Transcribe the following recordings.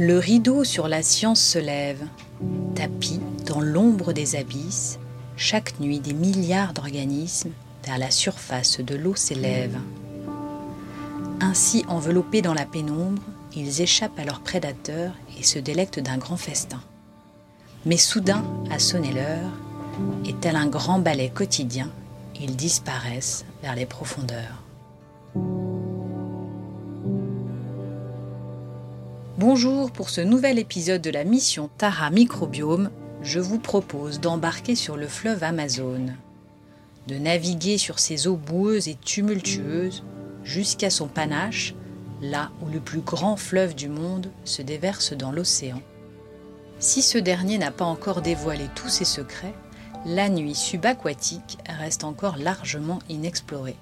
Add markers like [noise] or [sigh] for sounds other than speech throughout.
Le rideau sur la science se lève, tapis dans l'ombre des abysses, chaque nuit des milliards d'organismes vers la surface de l'eau s'élèvent. Ainsi enveloppés dans la pénombre, ils échappent à leurs prédateurs et se délectent d'un grand festin. Mais soudain, a sonné l'heure, et tel un grand ballet quotidien, ils disparaissent vers les profondeurs. Bonjour, pour ce nouvel épisode de la mission Tara Microbiome, je vous propose d'embarquer sur le fleuve Amazone, de naviguer sur ses eaux boueuses et tumultueuses jusqu'à son panache, là où le plus grand fleuve du monde se déverse dans l'océan. Si ce dernier n'a pas encore dévoilé tous ses secrets, la nuit subaquatique reste encore largement inexplorée.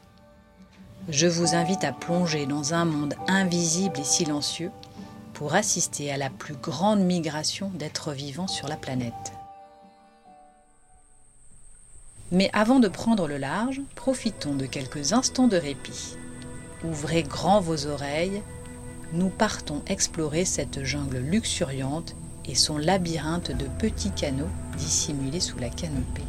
Je vous invite à plonger dans un monde invisible et silencieux pour assister à la plus grande migration d'êtres vivants sur la planète. Mais avant de prendre le large, profitons de quelques instants de répit. Ouvrez grand vos oreilles, nous partons explorer cette jungle luxuriante et son labyrinthe de petits canaux dissimulés sous la canopée.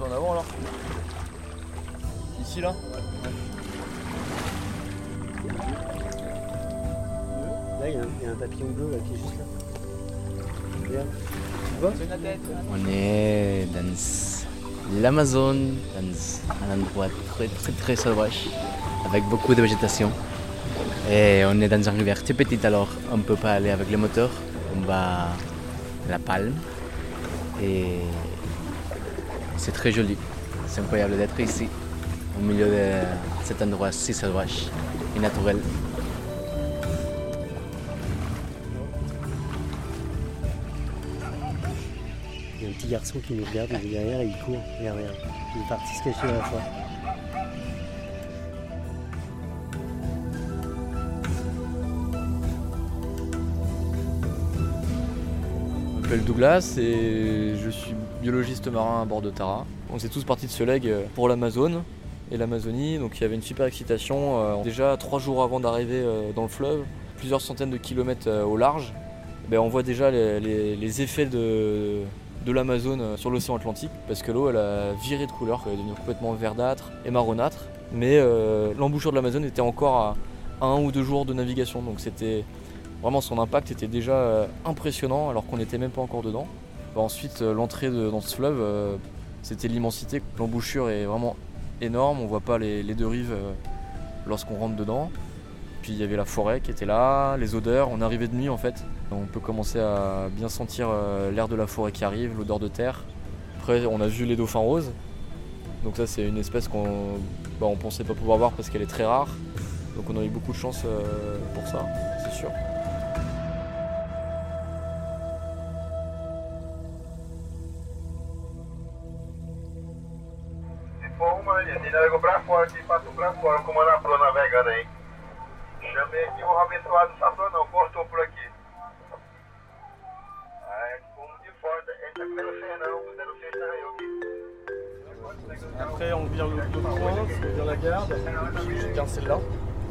En avant alors Ici là Là, il y, a un- il y a un papillon bleu là, qui est juste là. Regarde. Tu vois On est dans l'Amazone, dans un endroit très très très sauvage, avec beaucoup de végétation. Et on est dans un rivière très petite alors on ne peut pas aller avec le moteur. On va à la palme et c'est très joli. C'est incroyable d'être ici, au milieu de cet endroit si sauvage et naturel. Il y a un petit garçon qui nous regarde, il est derrière et il court. Regarde, regarde. Il est parti se cacher à la fois. Je m'appelle Douglas et je suis biologiste marin à bord de Tara. On s'est tous partis de ce leg pour l'Amazone et l'Amazonie, donc il y avait une super excitation. Euh, Déjà trois jours avant d'arriver euh, dans le fleuve, plusieurs centaines de kilomètres euh, au large, ben, on voit déjà les, effets de, de l'Amazone euh, sur l'océan Atlantique, parce que l'eau elle a viré de couleur, elle est devenue complètement verdâtre et marronâtre. Mais euh, l'embouchure de l'Amazone était encore à un ou deux jours de navigation, donc c'était Vraiment, son impact était déjà euh, impressionnant alors qu'on n'était même pas encore dedans. Bah, ensuite, euh, l'entrée dans ce fleuve, euh, c'était l'immensité. L'embouchure est vraiment énorme, on voit pas les, deux rives euh, lorsqu'on rentre dedans. Puis il y avait la forêt qui était là, les odeurs. On arrivait de nuit en fait. On peut commencer à bien sentir l'air de la forêt qui arrive, l'odeur de terre. Après, on a vu les dauphins roses. Donc ça, c'est une espèce qu'on bah, on pensait pas pouvoir voir parce qu'elle est très rare. Donc on a eu beaucoup de chance pour ça, c'est sûr. Pro navegando aí. Chamei aqui o abençoado do Safrão não, cortou por aqui. Aí, como de fora, ele tá comendo sem não, comendo tá eu aqui. Après, on vire le l'autre coin, on vire la garde, je garde celle-là,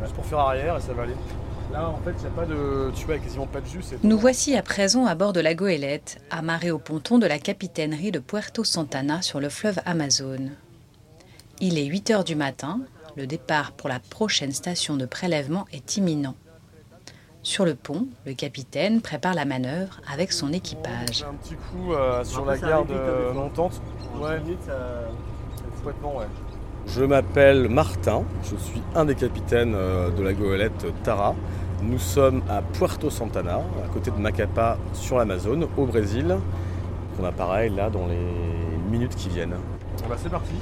juste pour faire arrière et ça va aller. Là, en fait, il n'y a pas de. Tu vois, quasiment pas de jus. Nous voici à présent à bord de la goélette, amarrée au ponton de la capitainerie de Puerto Santana sur le fleuve Amazone. Il est 8 heures du matin, le départ pour la prochaine station de prélèvement est imminent. Sur le pont, le capitaine prépare la manœuvre avec son équipage. Un petit coup euh, sur Après, la garde euh, montante. Ouais, minutes, ça- complètement, ouais. Je m'appelle Martin, je suis un des capitaines euh, de la goélette Tara. Nous sommes à Puerto Santana, à côté de Macapá, sur l'Amazone, au Brésil. On a pareil là dans les minutes qui viennent. Bah, c'est parti.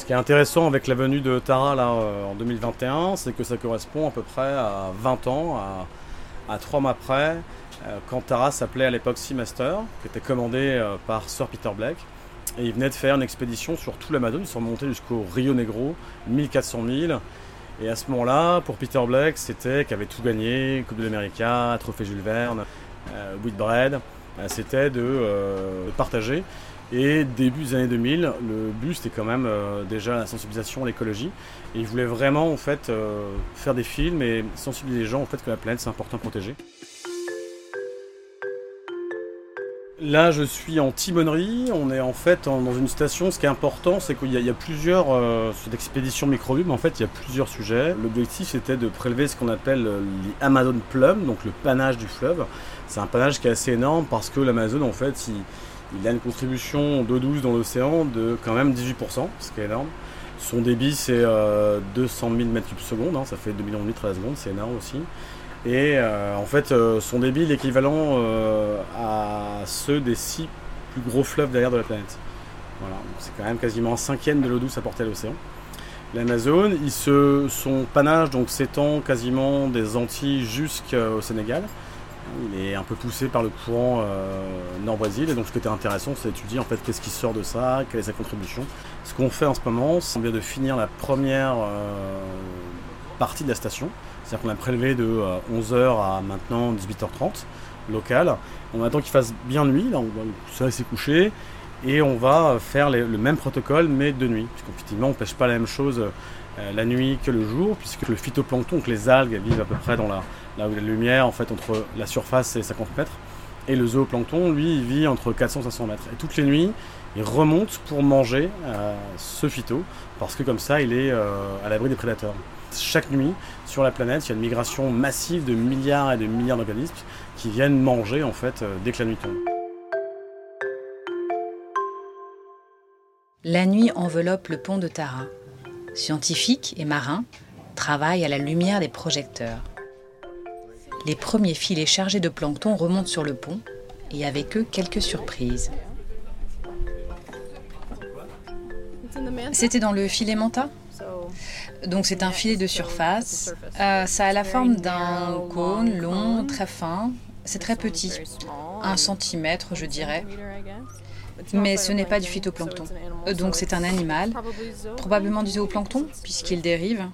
Ce qui est intéressant avec la venue de Tara là, euh, en 2021, c'est que ça correspond à peu près à 20 ans, à, à trois mois près, euh, quand Tara s'appelait à l'époque Seamaster, qui était commandé euh, par Sir Peter Black. Et il venait de faire une expédition sur tout l'Amazon, ils sont montés jusqu'au Rio Negro, 1400 000. Et à ce moment-là, pour Peter Black, c'était qu'il avait tout gagné, Coupe de l'Amérique, Trophée Jules Verne, euh, Whitbread, c'était de partager. Et début des années 2000, le but c'était quand même euh, déjà la sensibilisation à l'écologie. Et il voulait vraiment en fait euh, faire des films et sensibiliser les gens au fait que la planète c'est important de protéger. Là, je suis en timonerie. On est en fait dans une station. Ce qui est important, c'est qu'il y, a- plusieurs euh, microbes. mais En fait, il y a plusieurs sujets. L'objectif, c'était de prélever ce qu'on appelle euh, les Amazon Plum, donc le panache du fleuve. C'est un panache qui est assez énorme parce que l'Amazon, en fait, il, il a une contribution d'eau douce dans l'océan de quand même 18%, ce qui est énorme. Son débit, c'est euh, 200 000 m3 secondes. hein, ça fait 2 millions de litres à la seconde, c'est énorme aussi. Et euh, en fait, euh, son débit est équivalent euh, à ceux des six plus gros fleuves derrière de la planète. Voilà, c'est quand même quasiment un cinquième de l'eau douce apportée à l'océan. L'Amazone, son panache donc s'étend quasiment des Antilles jusqu'au Sénégal. Il est un peu poussé par le courant euh, nord-Brésil et donc ce qui était intéressant, c'est d'étudier en fait qu'est-ce qui sort de ça, quelle est sa contribution. Ce qu'on fait en ce moment, c'est bien de finir la première euh, partie de la station. C'est-à-dire qu'on a prélevé de 11h à maintenant 18h30 local. On attend qu'il fasse bien nuit, là on va couché, et on va faire le même protocole mais de nuit. Puisqu'effectivement on ne pêche pas la même chose euh, la nuit que le jour, puisque le phytoplancton, donc les algues, vivent à peu près dans la, là où la lumière, en fait entre la surface et 50 mètres. Et le zooplancton, lui, vit entre 400 et 500 mètres. Et toutes les nuits, il remonte pour manger euh, ce phyto, parce que comme ça, il est euh, à l'abri des prédateurs. Chaque nuit, sur la planète, il y a une migration massive de milliards et de milliards d'organismes qui viennent manger en fait euh, dès que la nuit tombe. La nuit enveloppe le pont de Tara. Scientifiques et marins travaillent à la lumière des projecteurs. Les premiers filets chargés de plancton remontent sur le pont et avec eux quelques surprises. C'était dans le filet manta? Donc c'est un filet de surface. Euh, ça a la forme d'un cône long, très fin. C'est très petit, un centimètre je dirais. Mais ce n'est pas du phytoplancton. Euh, Donc c'est un animal, probablement du zooplancton, puisqu'il dérive.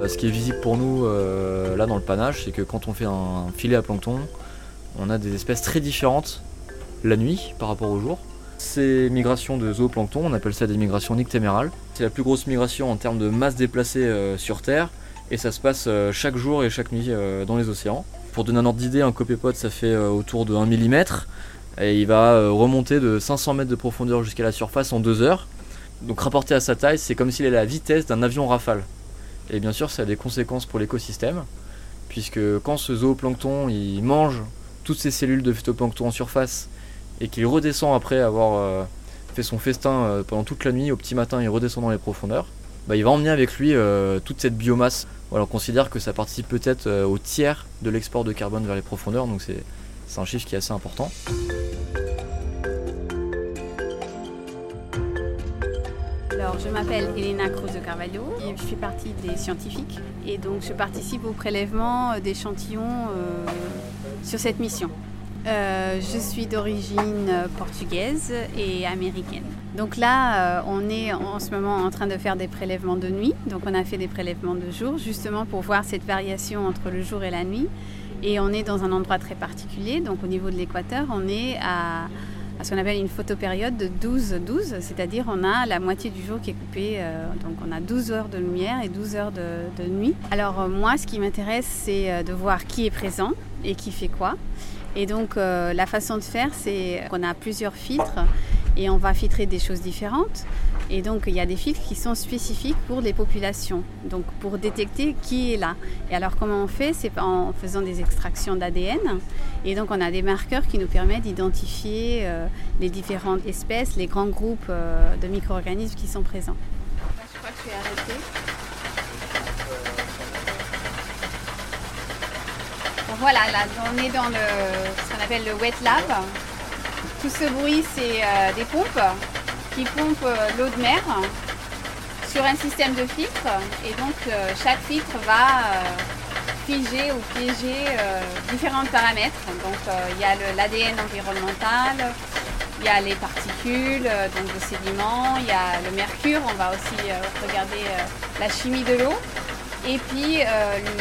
Euh, Ce qui est visible pour nous euh, là dans le panache, c'est que quand on fait un filet à plancton, on a des espèces très différentes la nuit par rapport au jour. Ces migrations de zooplancton, on appelle ça des migrations nictémérales. C'est la plus grosse migration en termes de masse déplacée sur Terre et ça se passe chaque jour et chaque nuit dans les océans. Pour donner un ordre d'idée, un copépode ça fait autour de 1 mm et il va euh, remonter de 500 mètres de profondeur jusqu'à la surface en 2 heures. Donc rapporté à sa taille, c'est comme s'il avait la vitesse d'un avion rafale. Et bien sûr, ça a des conséquences pour l'écosystème, puisque quand ce zooplancton il mange toutes ces cellules de phytoplancton en surface et qu'il redescend après avoir euh, fait son festin euh, pendant toute la nuit, au petit matin il redescend dans les profondeurs, bah, il va emmener avec lui toute cette biomasse. On considère que ça participe peut-être au tiers de l'export de carbone vers les profondeurs, donc c'est un chiffre qui est assez important. Je m'appelle Elena Cruz de Carvalho et je fais partie des scientifiques. Et donc, je participe au prélèvement euh, d'échantillons euh, sur cette mission. Euh, je suis d'origine portugaise et américaine. Donc là, on est en ce moment en train de faire des prélèvements de nuit. Donc on a fait des prélèvements de jour, justement pour voir cette variation entre le jour et la nuit. Et on est dans un endroit très particulier. Donc au niveau de l'équateur, on est à, à ce qu'on appelle une photopériode de 12-12, c'est-à-dire on a la moitié du jour qui est coupée. euh, donc on a 12 heures de lumière et 12 heures de, nuit. Alors euh, moi, ce qui m'intéresse, c'est euh, de voir qui est présent et qui fait quoi. Et donc la façon de faire, c'est qu'on a plusieurs filtres et on va filtrer des choses différentes. Et donc il y a des filtres qui sont spécifiques pour les populations, donc pour détecter qui est là. Et alors comment on fait? C'est en faisant des extractions d'ADN. Et donc on a des marqueurs qui nous permettent d'identifier euh, les différentes espèces, les grands groupes euh, de micro-organismes qui sont présents. Je crois que je suis arrêtée. Bon, voilà, là, on est dans ce qu'on appelle le wet lab. Tout ce bruit, c'est euh, des pompes qui pompent euh, l'eau de mer sur un système de filtres et donc euh, chaque filtre va figer ou piéger différents paramètres. Donc il y a l'ADN environnemental, il y a les particules, donc le sédiment, il y a le mercure, on va aussi regarder la chimie de l'eau. Et puis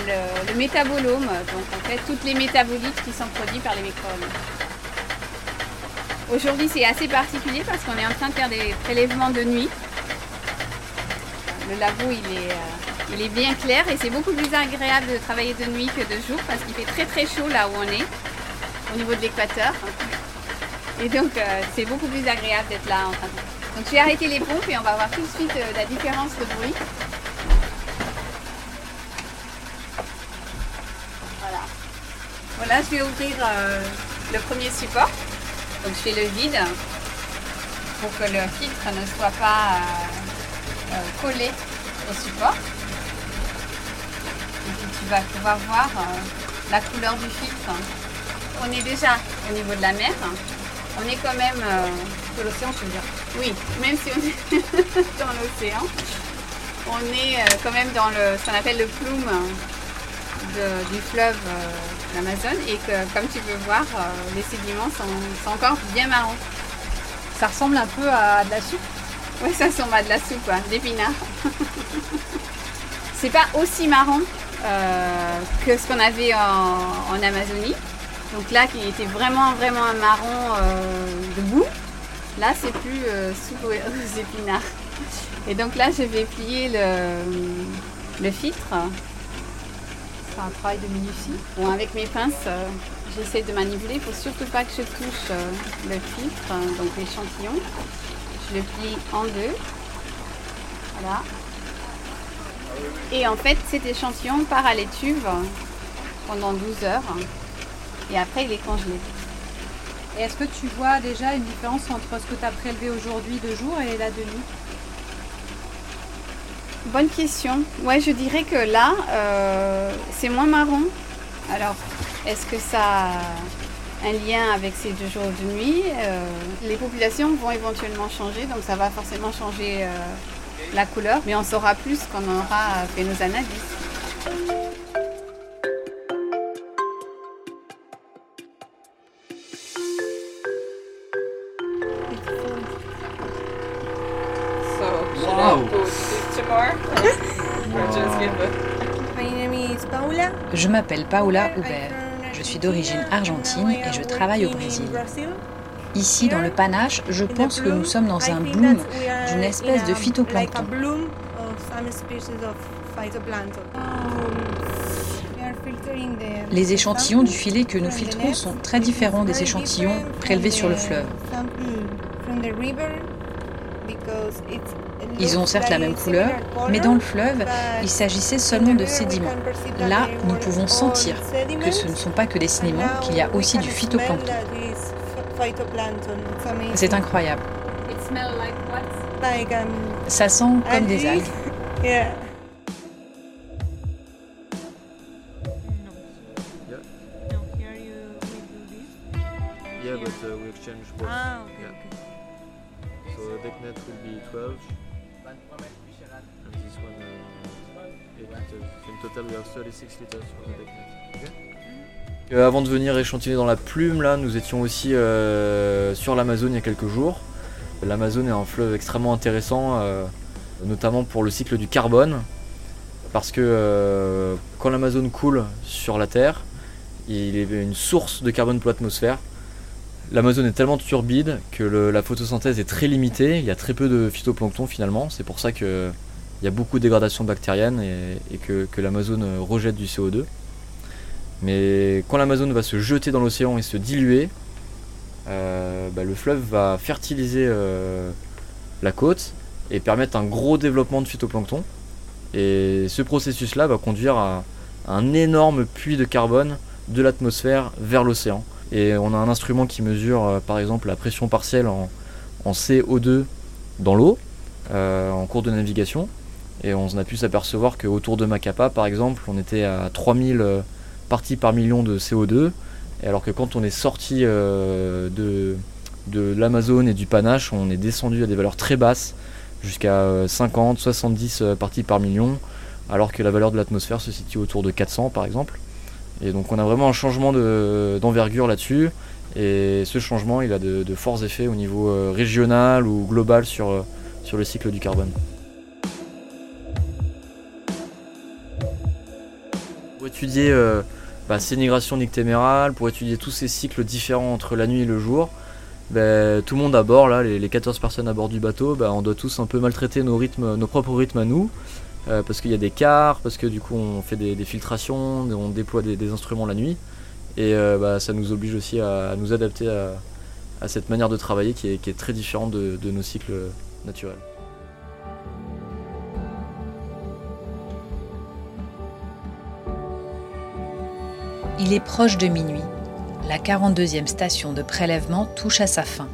le, métabolome, donc en fait toutes les métabolites qui sont produits par les microbes. Aujourd'hui c'est assez particulier parce qu'on est en train de faire des prélèvements de nuit. Le labo il est, euh, il est bien clair et c'est beaucoup plus agréable de travailler de nuit que de jour parce qu'il fait très très chaud là où on est, au niveau de l'équateur. Et donc euh, c'est beaucoup plus agréable d'être là en train de... Donc j'ai arrêté les pompes et on va voir tout de suite euh, la différence de bruit. Voilà. Voilà, je vais ouvrir le premier support. Donc je fais le vide pour que le filtre ne soit pas euh, euh, collé au support. Et puis tu vas pouvoir voir euh, la couleur du filtre. On est déjà au niveau de la mer. On est quand même de l'océan, je veux dire? Oui, même si on est [laughs] dans l'océan, on est quand même dans le, ce qu'on appelle le plume du fleuve l'Amazon et que comme tu peux voir, euh, les sédiments sont, encore bien marrons. Ça ressemble un peu à de la soupe? Oui, ça ressemble à de la soupe, hein, d'épinards. C'est pas aussi marron euh, que ce qu'on avait en, Amazonie. Donc là, qui était vraiment, vraiment un marron euh, de boue. Là, c'est plus soupe [laughs] aux, épinards. Et donc là, je vais plier le, le filtre un travail de minutie. Bon, avec mes pinces, euh, j'essaie de manipuler. Il ne faut surtout pas que je touche euh, le filtre, hein, donc l'échantillon. Je le plie en deux. Voilà. Et en fait, cet échantillon part à l'étuve pendant 12 heures. Et après, il est congelé. Et est-ce que tu vois déjà une différence entre ce que tu as prélevé aujourd'hui de jour et la de nuit? Bonne question. Ouais, je dirais que là, euh, c'est moins marron. Alors, est-ce que ça a un lien avec ces deux jours de nuit? Euh, Les populations vont éventuellement changer, donc ça va forcément changer euh, la couleur, mais on saura plus quand on aura fait nos analyses. Je m'appelle Paola Hubert. Je suis d'origine argentine et je travaille au Brésil. Ici, dans le panache, je pense que nous sommes dans un bloom d'une espèce de phytoplancton. Les échantillons du filet que nous filtrons sont très différents des échantillons prélevés sur le fleuve. Ils ont certes la même couleur, mais dans le fleuve, il s'agissait seulement de sédiments. Là, nous pouvons sentir que ce ne sont pas que des sédiments, qu'il y a aussi du phytoplancton. C'est incroyable. Ça sent comme des algues. Euh, avant de venir échantillonner dans la plume, là, nous étions aussi euh, sur l'Amazone il y a quelques jours. L'Amazone est un fleuve extrêmement intéressant, euh, notamment pour le cycle du carbone, parce que quand l'Amazone coule sur la Terre, il est une source de carbone pour l'atmosphère. L'Amazone est tellement turbide que la photosynthèse est très limitée, il y a très peu de phytoplancton finalement, c'est pour ça que il y a beaucoup de dégradation bactérienne et, que, l'Amazone rejette du CO2. Mais quand l'Amazone va se jeter dans l'océan et se diluer, euh, bah, le fleuve va fertiliser euh, la côte et permettre un gros développement de phytoplancton. Et ce processus-là va conduire à, un énorme puits de carbone de l'atmosphère vers l'océan. Et on a un instrument qui mesure euh, par exemple la pression partielle en, CO2 dans l'eau en cours de navigation. Et on a pu s'apercevoir qu'autour de Macapa, par exemple, on était à 3000 euh, parties par million de CO2. Et alors que quand on est sorti euh, de, de l'Amazone et du Panache, on est descendu à des valeurs très basses, jusqu'à 50, 70 parties par million, alors que la valeur de l'atmosphère se situe autour de 400 par exemple. Et donc on a vraiment un changement d'envergure là-dessus. Et ce changement, il a de, forts effets au niveau euh, régional ou global sur, euh, sur le cycle du carbone. Pour étudier euh, bah, sénigration nictémérale, pour étudier tous ces cycles différents entre la nuit et le jour, bah, tout le monde à bord, là, les, 14 personnes à bord du bateau, bah, on doit tous un peu maltraiter nos, rythmes, nos propres rythmes à nous. Parce qu'il y a des quarts, parce que du coup on fait des, filtrations, on déploie des instruments la nuit. Et euh, bah, ça nous oblige aussi à, nous adapter à, cette manière de travailler qui est, très différente de, nos cycles naturels. Il est proche de minuit. La 42e station de prélèvement touche à sa fin.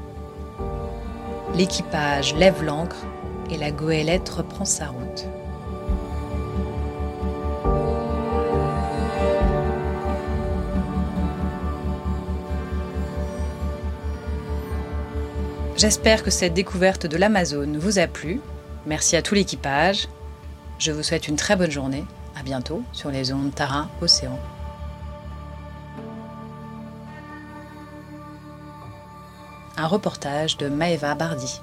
L'équipage lève l'ancre et la goélette reprend sa route. J'espère que cette découverte de l'Amazone vous a plu. Merci à tout l'équipage. Je vous souhaite une très bonne journée. À bientôt sur les ondes Tara Océan. Un reportage de Maeva Bardi.